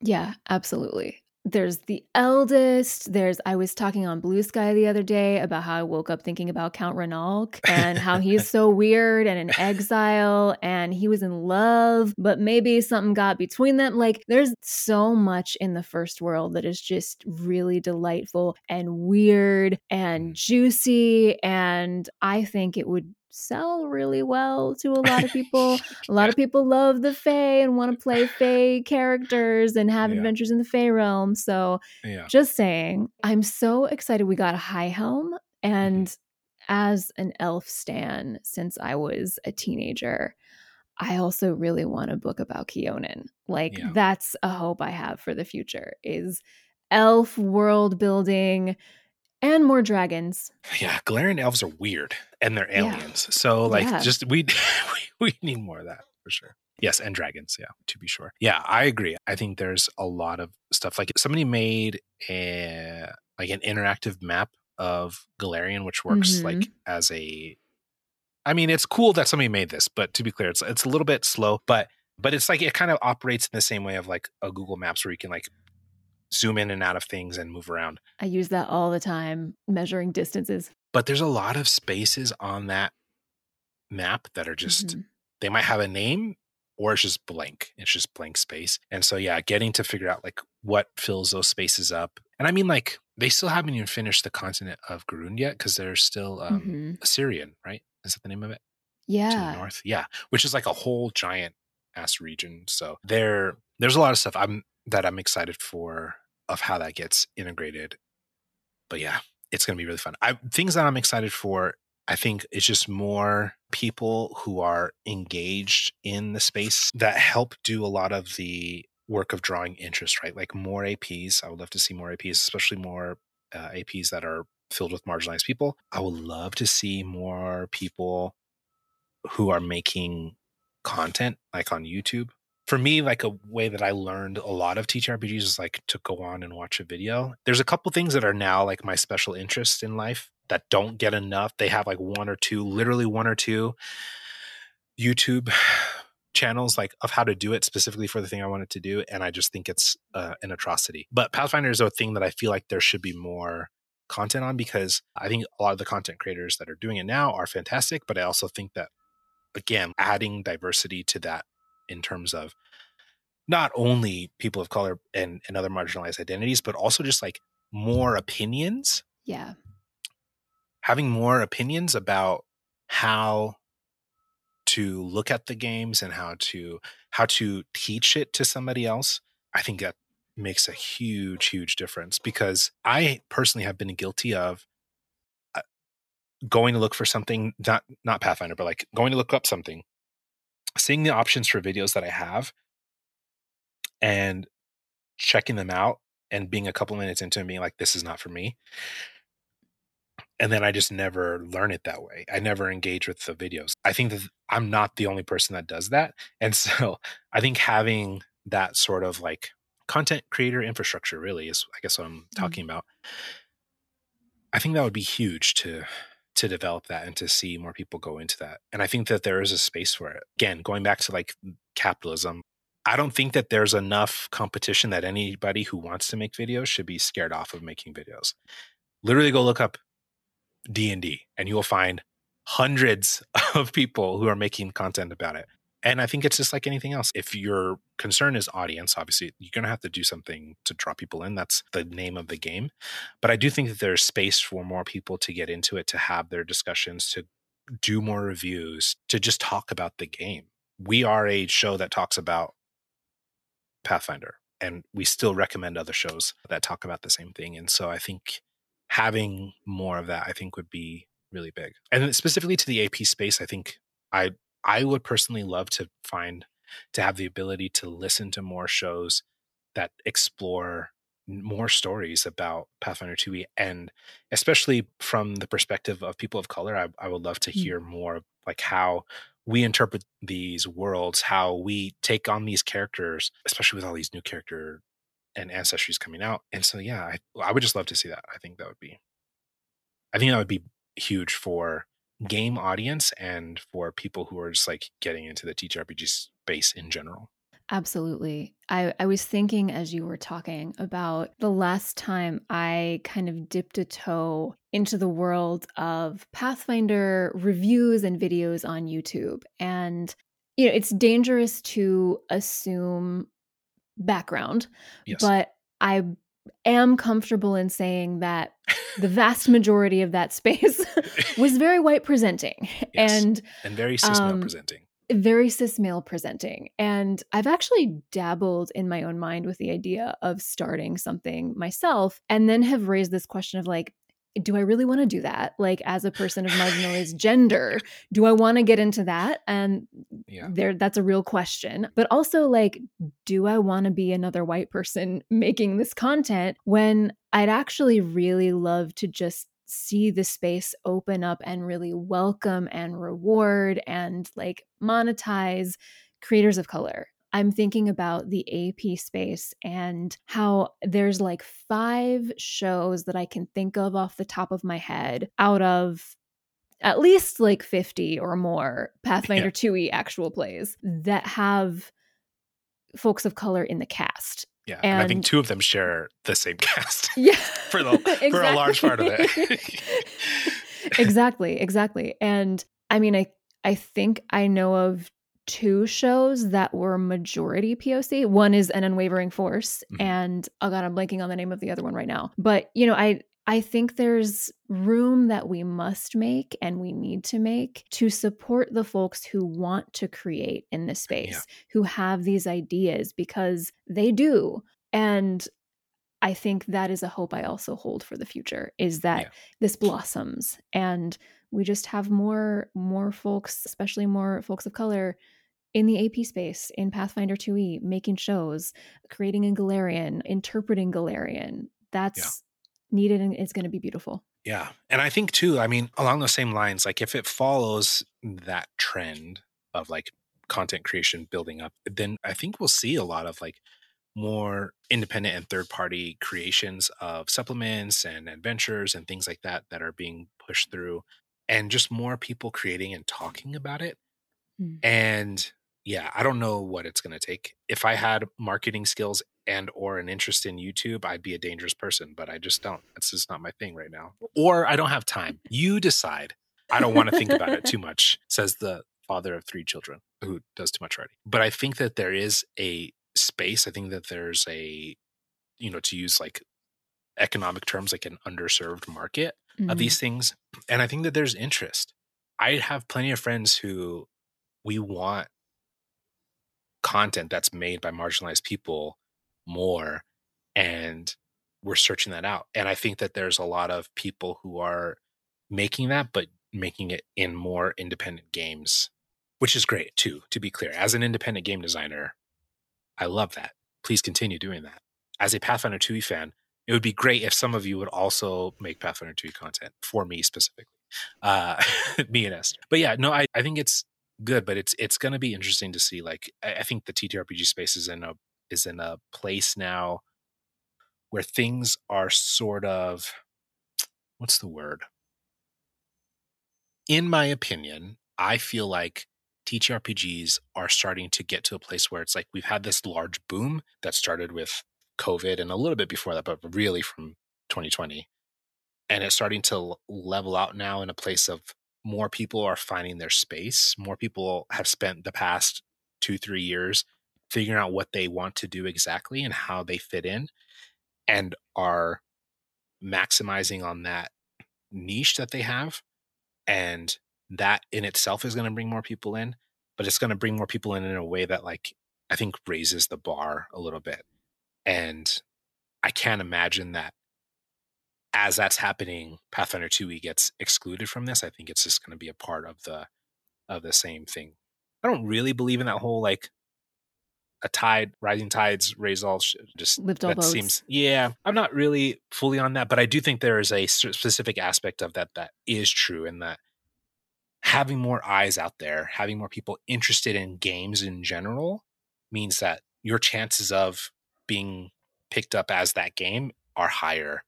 Yeah, absolutely there's the eldest. There's I was talking on Blue Sky the other day about how I woke up thinking about Count Ranalc and how he's so weird and in exile and he was in love, but maybe something got between them. Like there's so much in the first world that is just really delightful and weird and mm. juicy and I think it would sell really well to a lot of people. a lot of people love the Fae and want to play Fae characters and have yeah. adventures in the Fae realm. So, yeah. just saying, I'm so excited we got a Highhelm. Mm-hmm. And mm-hmm. as an elf stan since I was a teenager, I also really want a book about Kyonin. Like that's a hope I have for the future is elf world building and more dragons. Yeah, Golarion elves are weird and they're aliens. Yeah. So like yeah. just we, we need more of that for sure. Yes, and dragons, yeah, to be sure. Yeah, I agree. I think there's a lot of stuff like somebody made a like an interactive map of Golarion which works mm-hmm. like as a I mean, it's cool that somebody made this, but to be clear, it's it's a little bit slow, but but it's like it kind of operates in the same way of like a Google Maps where you can like zoom in and out of things and move around. I use that all the time, measuring distances. But there's a lot of spaces on that map that are just, mm-hmm. they might have a name or it's just blank. It's just blank space. And so, yeah, getting to figure out like what fills those spaces up. And I mean, like, they still haven't even finished the continent of Garund yet because they're still um, mm-hmm. Osirion, right? Is that the name of it? Yeah. north. Yeah. Which is like a whole giant ass region. So there, there's a lot of stuff I'm that I'm excited for of how that gets integrated. But yeah, it's going to be really fun. I things that I'm excited for. I think it's just more people who are engaged in the space that help do a lot of the work of drawing interest, right? Like more APs. I would love to see more APs, especially more uh, APs that are filled with marginalized people. I would love to see more people who are making content like on YouTube for me, like a way that I learned a lot of TTRPGs is like to go on and watch a video. There's a couple things that are now like my special interest in life that don't get enough. They have like one or two, literally one or two YouTube channels like of how to do it specifically for the thing I wanted to do, and I just think it's uh, an atrocity. But Pathfinder is a thing that I feel like there should be more content on because I think a lot of the content creators that are doing it now are fantastic, but I also think that again adding diversity to that in terms of not only people of color and, and other marginalized identities, but also just like more opinions. Yeah. Having more opinions about how to look at the games and how to how to teach it to somebody else. I think that makes a huge, huge difference because I personally have been guilty of uh, going to look for something not not Pathfinder, but like going to look up something seeing the options for videos that I have and checking them out and being a couple minutes into and being like, this is not for me. And then I just never learn it that way. I never engage with the videos. I think that I'm not the only person that does that. And so I think having that sort of like content creator infrastructure really is, I guess, what I'm mm-hmm. talking about. I think that would be huge to to develop that and to see more people go into that. And I think that there is a space for it. Again, going back to like capitalism, I don't think that there's enough competition that anybody who wants to make videos should be scared off of making videos. Literally go look up D&D and you will find hundreds of people who are making content about it. And I think it's just like anything else. If your concern is audience, obviously you're going to have to do something to draw people in. That's the name of the game. But I do think that there's space for more people to get into it, to have their discussions, to do more reviews, to just talk about the game. We are a show that talks about Pathfinder, and we still recommend other shows that talk about the same thing. And so I think having more of that, I think, would be really big. And specifically to the AP space, I think I I would personally love to find to have the ability to listen to more shows that explore more stories about Pathfinder 2e and especially from the perspective of people of color I, I would love to mm. hear more like how we interpret these worlds how we take on these characters especially with all these new character and ancestries coming out and so yeah I, I would just love to see that I think that would be I think that would be huge for game audience and for people who are just like getting into the TTRPG space in general Absolutely. I, I was thinking as you were talking about the last time I kind of dipped a toe into the world of Pathfinder reviews and videos on YouTube. And, you know, it's dangerous to assume background, yes. but I am comfortable in saying that the vast majority of that space was very white presenting yes. and and very cis male um, presenting very cis male presenting. And I've actually dabbled in my own mind with the idea of starting something myself and then have raised this question of like, do I really want to do that? Like as a person of marginalized gender, do I want to get into that? And yeah. there that's a real question. But also like do I want to be another white person making this content when I'd actually really love to just see the space open up and really welcome and reward and like monetize creators of color. I'm thinking about the AP space and how there's like five shows that I can think of off the top of my head out of at least like 50 or more Pathfinder yeah. 2e actual plays that have folks of color in the cast. Yeah, and, and, I think two of them share the same cast. Yeah, for the exactly. for a large part of it. exactly, exactly. And I mean, I I think I know of two shows that were majority POC. One is an unwavering force, mm-hmm. and oh god, I'm blanking on the name of the other one right now. But you know, I I think there's room that we must make and we need to make to support the folks who want to create in this space, yeah. who have these ideas because they do. And I think that is a hope I also hold for the future is that yeah. this blossoms and we just have more more folks, especially more folks of color in the AP space in Pathfinder 2e making shows, creating in Golarion, interpreting Golarion. That's needed and it's going to be beautiful. Yeah. And I think too, I mean, along those same lines, like if it follows that trend of like content creation building up, then I think we'll see a lot of like more independent and third party creations of supplements and adventures and things like that that are being pushed through and just more people creating and talking about it. Mm. And yeah, I don't know what it's going to take. If I had marketing skills and or an interest in YouTube, I'd be a dangerous person, but I just don't. That's just not my thing right now. Or I don't have time. You decide. I don't want to think about it too much, says the father of three children who does too much writing. But I think that there is a space. I think that there's a, you know, to use like economic terms, like an underserved market mm-hmm. of these things. And I think that there's interest. I have plenty of friends who we want content that's made by marginalized people more and we're searching that out and i think that there's a lot of people who are making that but making it in more independent games which is great too to be clear. As an independent game designer i love that. Please continue doing that. As a pathfinder 2e fan it would be great if some of you would also make pathfinder 2e content for me specifically uh me and esther. But yeah no i, I think it's good but it's it's going to be interesting to see like I, I think the ttrpg space is in a is in a place now where things are sort of what's the word? In my opinion, I feel like TTRPGs are starting to get to a place where it's like we've had this large boom that started with COVID and a little bit before that, but really from 2020. And it's starting to level out now in a place of more people are finding their space. More people have spent the past two, three years figuring out what they want to do exactly and how they fit in and are maximizing on that niche that they have and that in itself is going to bring more people in but it's going to bring more people in in a way that like i think raises the bar a little bit and i can't imagine that as that's happening pathfinder 2e gets excluded from this i think it's just going to be a part of the of the same thing. I don't really believe in that whole like a tide, rising tides raise all. Sh- just Lift all that boats. seems. Yeah, I'm not really fully on that, but I do think there is a specific aspect of that that is true, in that having more eyes out there, having more people interested in games in general, means that your chances of being picked up as that game are higher.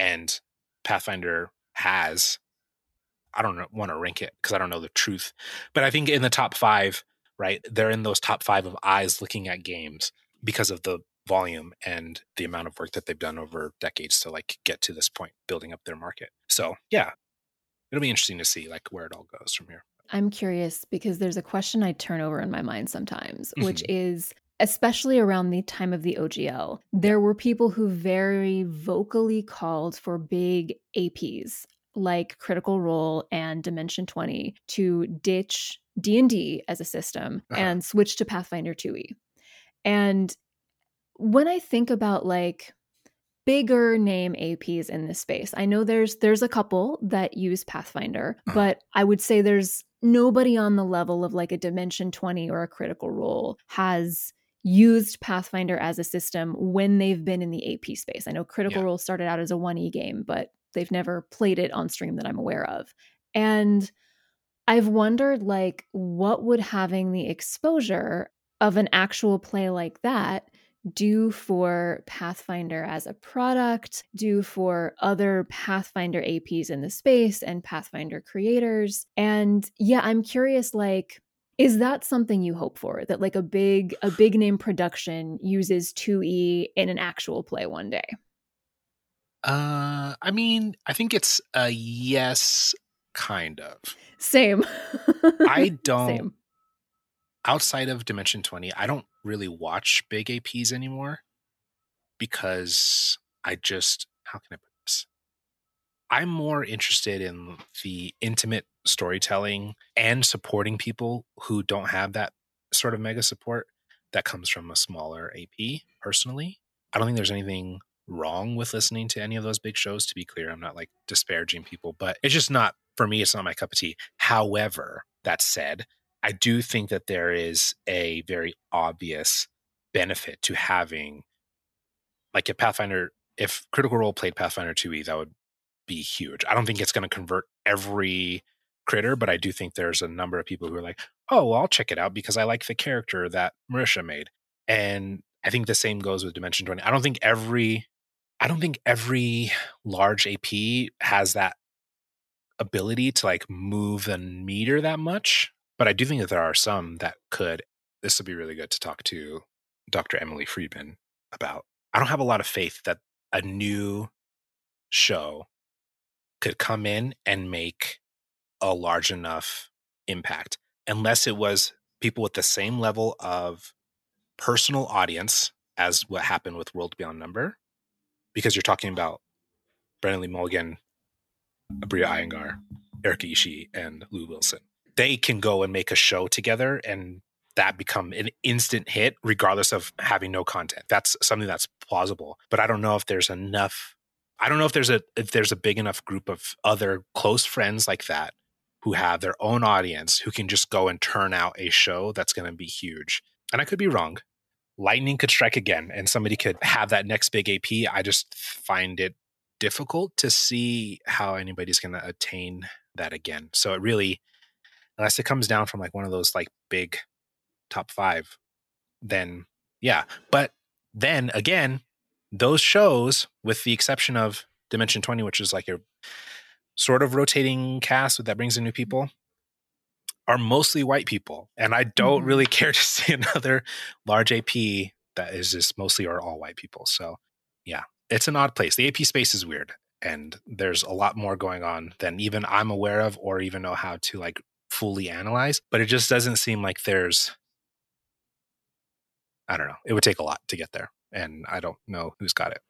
And Pathfinder has, I don't want to rank it because I don't know the truth, but I think in the top five, right, they're in those top five of eyes looking at games because of the volume and the amount of work that they've done over decades to like get to this point, building up their market. So yeah, it'll be interesting to see like where it all goes from here. I'm curious because there's a question I turn over in my mind sometimes, which Mhm. is especially around the time of the OGL, there were people who very vocally called for big APs like Critical Role and Dimension 20 to ditch D&D as a system Uh-huh. and switch to Pathfinder 2e. And when I think about like bigger name APs in this space. I know there's there's a couple that use Pathfinder, Uh-huh. but I would say there's nobody on the level of like a Dimension 20 or a Critical Role has used Pathfinder as a system when they've been in the AP space. I know Critical Yeah. Role started out as a 1E game, but they've never played it on stream that I'm aware of. And I've wondered like what would having the exposure of an actual play like that do for Pathfinder as a product, do for other Pathfinder APs in the space and Pathfinder creators. And yeah, I'm curious like is that something you hope for that like a big a big name production uses 2e in an actual play one day? Uh, I mean, I think it's a yes, kind of. Same. I don't Same. outside of Dimension 20, I don't really watch big APs anymore because I just how can I put this? I'm more interested in the intimate storytelling and supporting people who don't have that sort of mega support that comes from a smaller AP personally. I don't think there's anything wrong with listening to any of those big shows to be clear. I'm not like disparaging people, but it's just not for me it's not my cup of tea. However, that said, I do think that there is a very obvious benefit to having like if Pathfinder if Critical Role played Pathfinder 2e, that would be huge. I don't think it's going to convert every critter, but I do think there's a number of people who are like, "Oh, well, I'll check it out because I like the character that Marisha made." And I think the same goes with Dimension 20. I don't think every I don't think every large AP has that ability to like move the meter that much, but I do think that there are some that could. This would be really good to talk to Dr. Emily Friedman about. I don't have a lot of faith that a new show could come in and make a large enough impact unless it was people with the same level of personal audience as what happened with World Beyond Number, because you're talking about Brennan Lee Mulligan, Abria Iyengar, Erica Ishii, and Lou Wilson. They can go and make a show together and that become an instant hit regardless of having no content. That's something that's plausible. But I don't know if there's enough I don't know if there's a if there's a big enough group of other close friends like that who have their own audience who can just go and turn out a show that's going to be huge. And I could be wrong. Lightning could strike again and somebody could have that next big AP. I just find it difficult to see how anybody's going to attain that again. So it really unless it comes down from like one of those like big top 5 then yeah. But then again, those shows, with the exception of Dimension 20, which is like your sort of rotating cast that brings in new people, are mostly white people. And I don't Mhm. really care to see another large AP that is just mostly or all white people. So yeah, it's an odd place. The AP space is weird. And there's a lot more going on than even I'm aware of or even know how to like fully analyze. But it just doesn't seem like there's I don't know. It would take a lot to get there. And I don't know who's got it.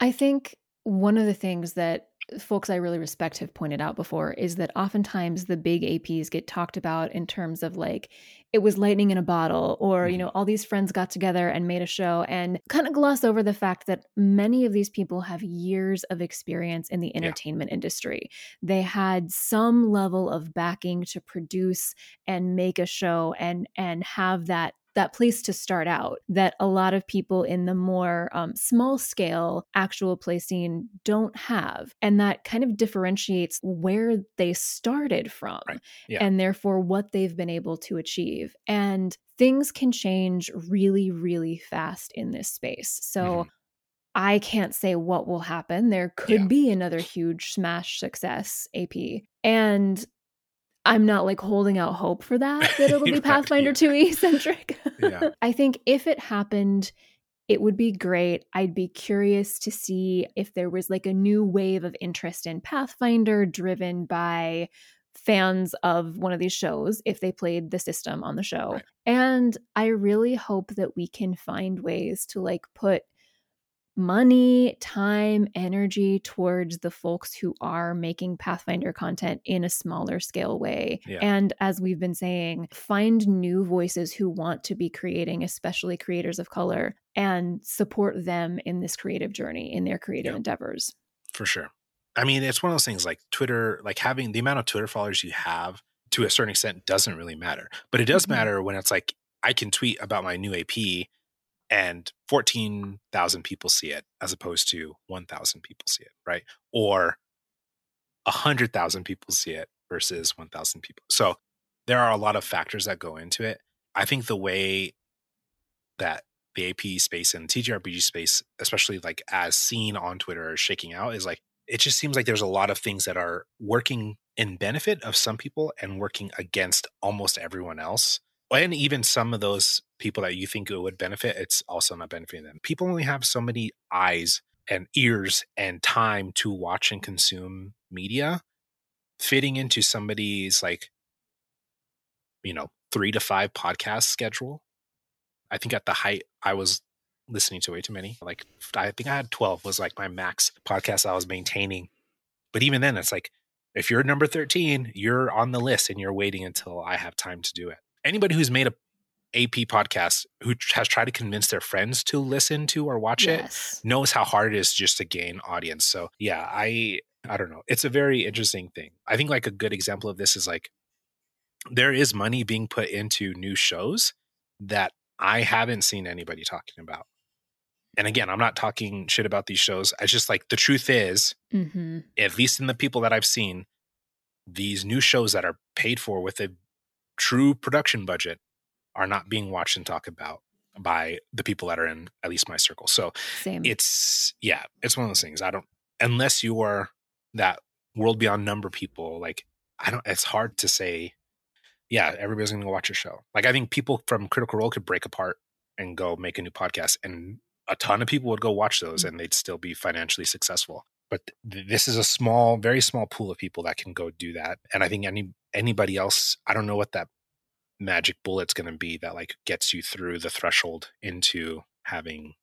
I think one of the things that folks I really respect have pointed out before is that oftentimes the big APs get talked about in terms of like it was lightning in a bottle or you Mhm. know all these friends got together and made a show and kind of gloss over the fact that many of these people have years of experience in the entertainment industry. They had some level of backing to produce and make a show and and have that that place to start out that a lot of people in the more um, small scale actual play scene don't have and that kind of differentiates where they started from Right. Yeah. and therefore what they've been able to achieve and things can change really really fast in this space so Mhm. I can't say what will happen. There could Yeah. be another huge smash success AP. And I'm not like holding out hope for that, that it'll be Right, Pathfinder yeah. 2e centric. Yeah. I think if it happened, it would be great. I'd be curious to see if there was like a new wave of interest in Pathfinder driven by fans of one of these shows if they played the system on the show. Right. And I really hope that we can find ways to like put money, time, energy towards the folks who are making Pathfinder content in a smaller scale way. Yeah. And as we've been saying, find new voices who want to be creating, especially creators of color, and support them in this creative journey, in their creative Yeah. endeavors. For sure. I mean, it's one of those things like Twitter, like having the amount of Twitter followers you have to a certain extent doesn't really matter. But it does Mhm. matter when it's like I can tweet about my new AP and 14,000 people see it as opposed to 1,000 people see it, right? Or 100,000 people see it versus 1,000 people. So there are a lot of factors that go into it. I think the way that the AP space and TTRPG space, especially like as seen on Twitter, is shaking out is like it just seems like there's a lot of things that are working in benefit of some people and working against almost everyone else. And even some of those people that you think it would benefit, it's also not benefiting them. People only have so many eyes and ears and time to watch and consume media. Fitting into somebody's like, you know, three to five podcast schedule. I think at the height, I was listening to way too many. Like, I think I had 12 was like my max podcast I was maintaining. But even then, it's like, if you're number 13, you're on the list and you're waiting until I have time to do it. Anybody who's made a AP podcast who has tried to convince their friends to listen to or watch it knows how hard it is just to gain audience. So yeah, I I don't know. It's a very interesting thing. I think like a good example of this is like there is money being put into new shows that I haven't seen anybody talking about. And again, I'm not talking shit about these shows. I just like the truth is, hmm at least in the people that I've seen, these new shows that are paid for with a true production budget are not being watched and talked about by the people that are in at least my circle. So Same. it's yeah, it's one of those things. I don't unless you are that world beyond number people, like I don't it's hard to say, yeah, everybody's gonna go watch a show. Like I think people from Critical Role could break apart and go make a new podcast and a ton of people would go watch those mm. and they'd still be financially successful. But th- this is a small, very small pool of people that can go do that. And I think any anybody else, I don't know what that magic bullet's going to be that like gets you through the threshold into having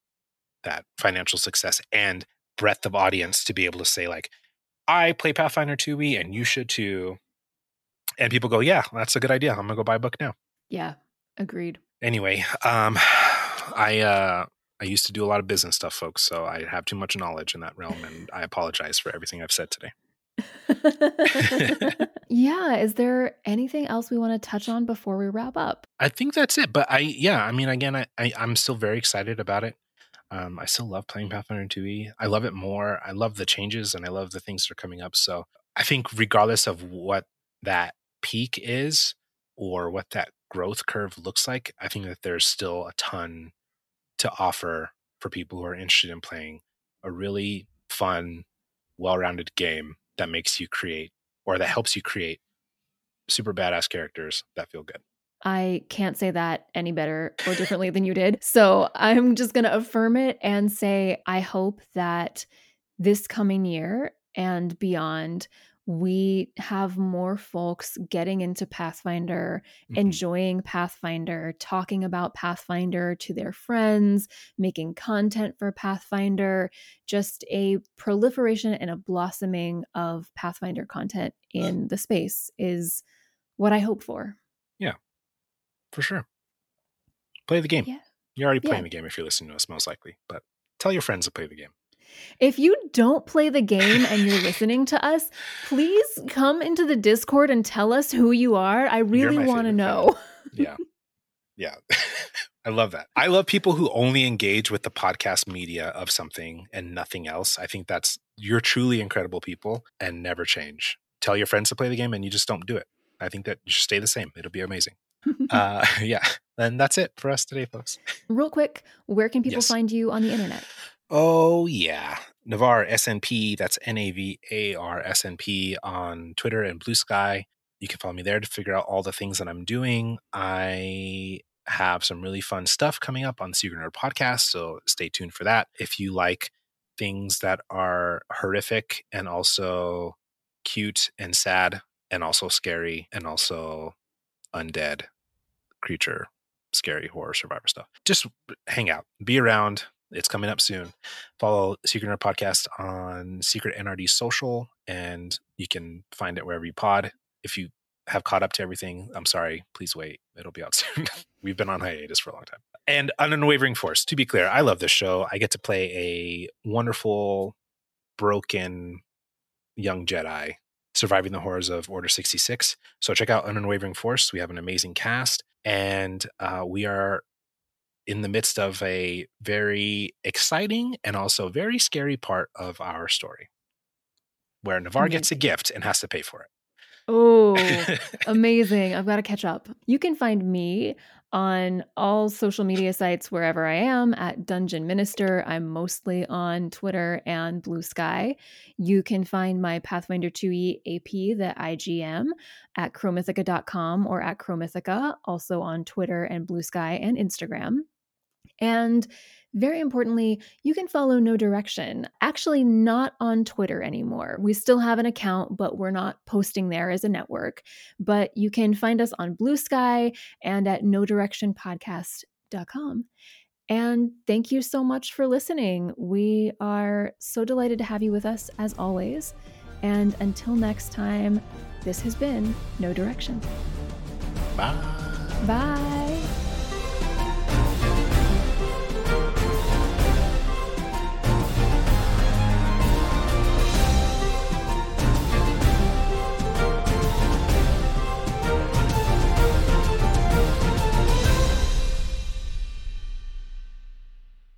that financial success and breadth of audience to be able to say like i play pathfinder 2e and you should too and people go yeah that's a good idea i'm gonna go buy a book now yeah. Agreed. anyway um i uh i used to do a lot of business stuff folks so i have too much knowledge in that realm and i apologize for everything i've said today yeah. Is there anything else we want to touch on before we wrap up? I think that's it. But I, yeah, I mean, again, I, I I'm still very excited about it. Um, I still love playing Pathfinder 2e. I love it more. I love the changes and I love the things that are coming up. So I think regardless of what that peak is or what that growth curve looks like, I think that there's still a ton to offer for people who are interested in playing a really fun, well-rounded game that makes you create or that helps you create super badass characters that feel good. I can't say that any better or differently than you did. So I'm just going to affirm it and say I hope that this coming year and beyond, we have more folks getting into Pathfinder, mm-hmm. enjoying Pathfinder, talking about Pathfinder to their friends, making content for Pathfinder, just a proliferation and a blossoming of Pathfinder content in the space is what I hope for. Yeah, for sure. Play the game. Yeah. You're already playing yeah. the game if you're listening to us, most likely, but tell your friends to play the game. If you don't play the game and you're listening to us, please come into the Discord and tell us who you are. I really want to know. yeah. Yeah. I love that. I love people who only engage with the podcast media of something and nothing else. I think that's you're truly incredible people and never change. Tell your friends to play the game and you just don't do it. I think that you should stay the same. It'll be amazing. uh, yeah. And that's it for us today, folks. Real quick, where can people yes. find you on the internet? Oh yeah, Navar SNP. That's N A V A R S N P on Twitter and Blue Sky. You can follow me there to figure out all the things that I'm doing. I have some really fun stuff coming up on Secret Nerd podcast, so stay tuned for that. If you like things that are horrific and also cute and sad and also scary and also undead creature scary horror survivor stuff just hang out be around it's coming up soon. Follow Secret Nerd Podcast on Secret NRD Social, and you can find it wherever you pod. If you have caught up to everything, I'm sorry. Please wait. It'll be out soon. We've been on hiatus for a long time. And an unwavering force. To be clear, I love this show. I get to play a wonderful, broken young Jedi surviving the horrors of Order 66. So check out Unwavering Force. We have an amazing cast, and uh, we are in the midst of a very exciting and also very scary part of our story where Navar mm-hmm. gets a gift and has to pay for it. Oh, amazing. I've got to catch up. You can find me on all social media sites wherever I am at Dungeon Minister. I'm mostly on Twitter and Blue Sky. You can find my Pathfinder 2e AP, the IGM, at crowmythica.com or at crowmythica, also on Twitter and Blue Sky and Instagram. And very importantly, you can follow Know Direction. Actually, not on Twitter anymore. We still have an account, but we're not posting there as a network. But you can find us on Blue Sky and at know direction podcast.com. And thank you so much for listening. We are so delighted to have you with us as always. And until next time, this has been Know Direction. Bye. Bye.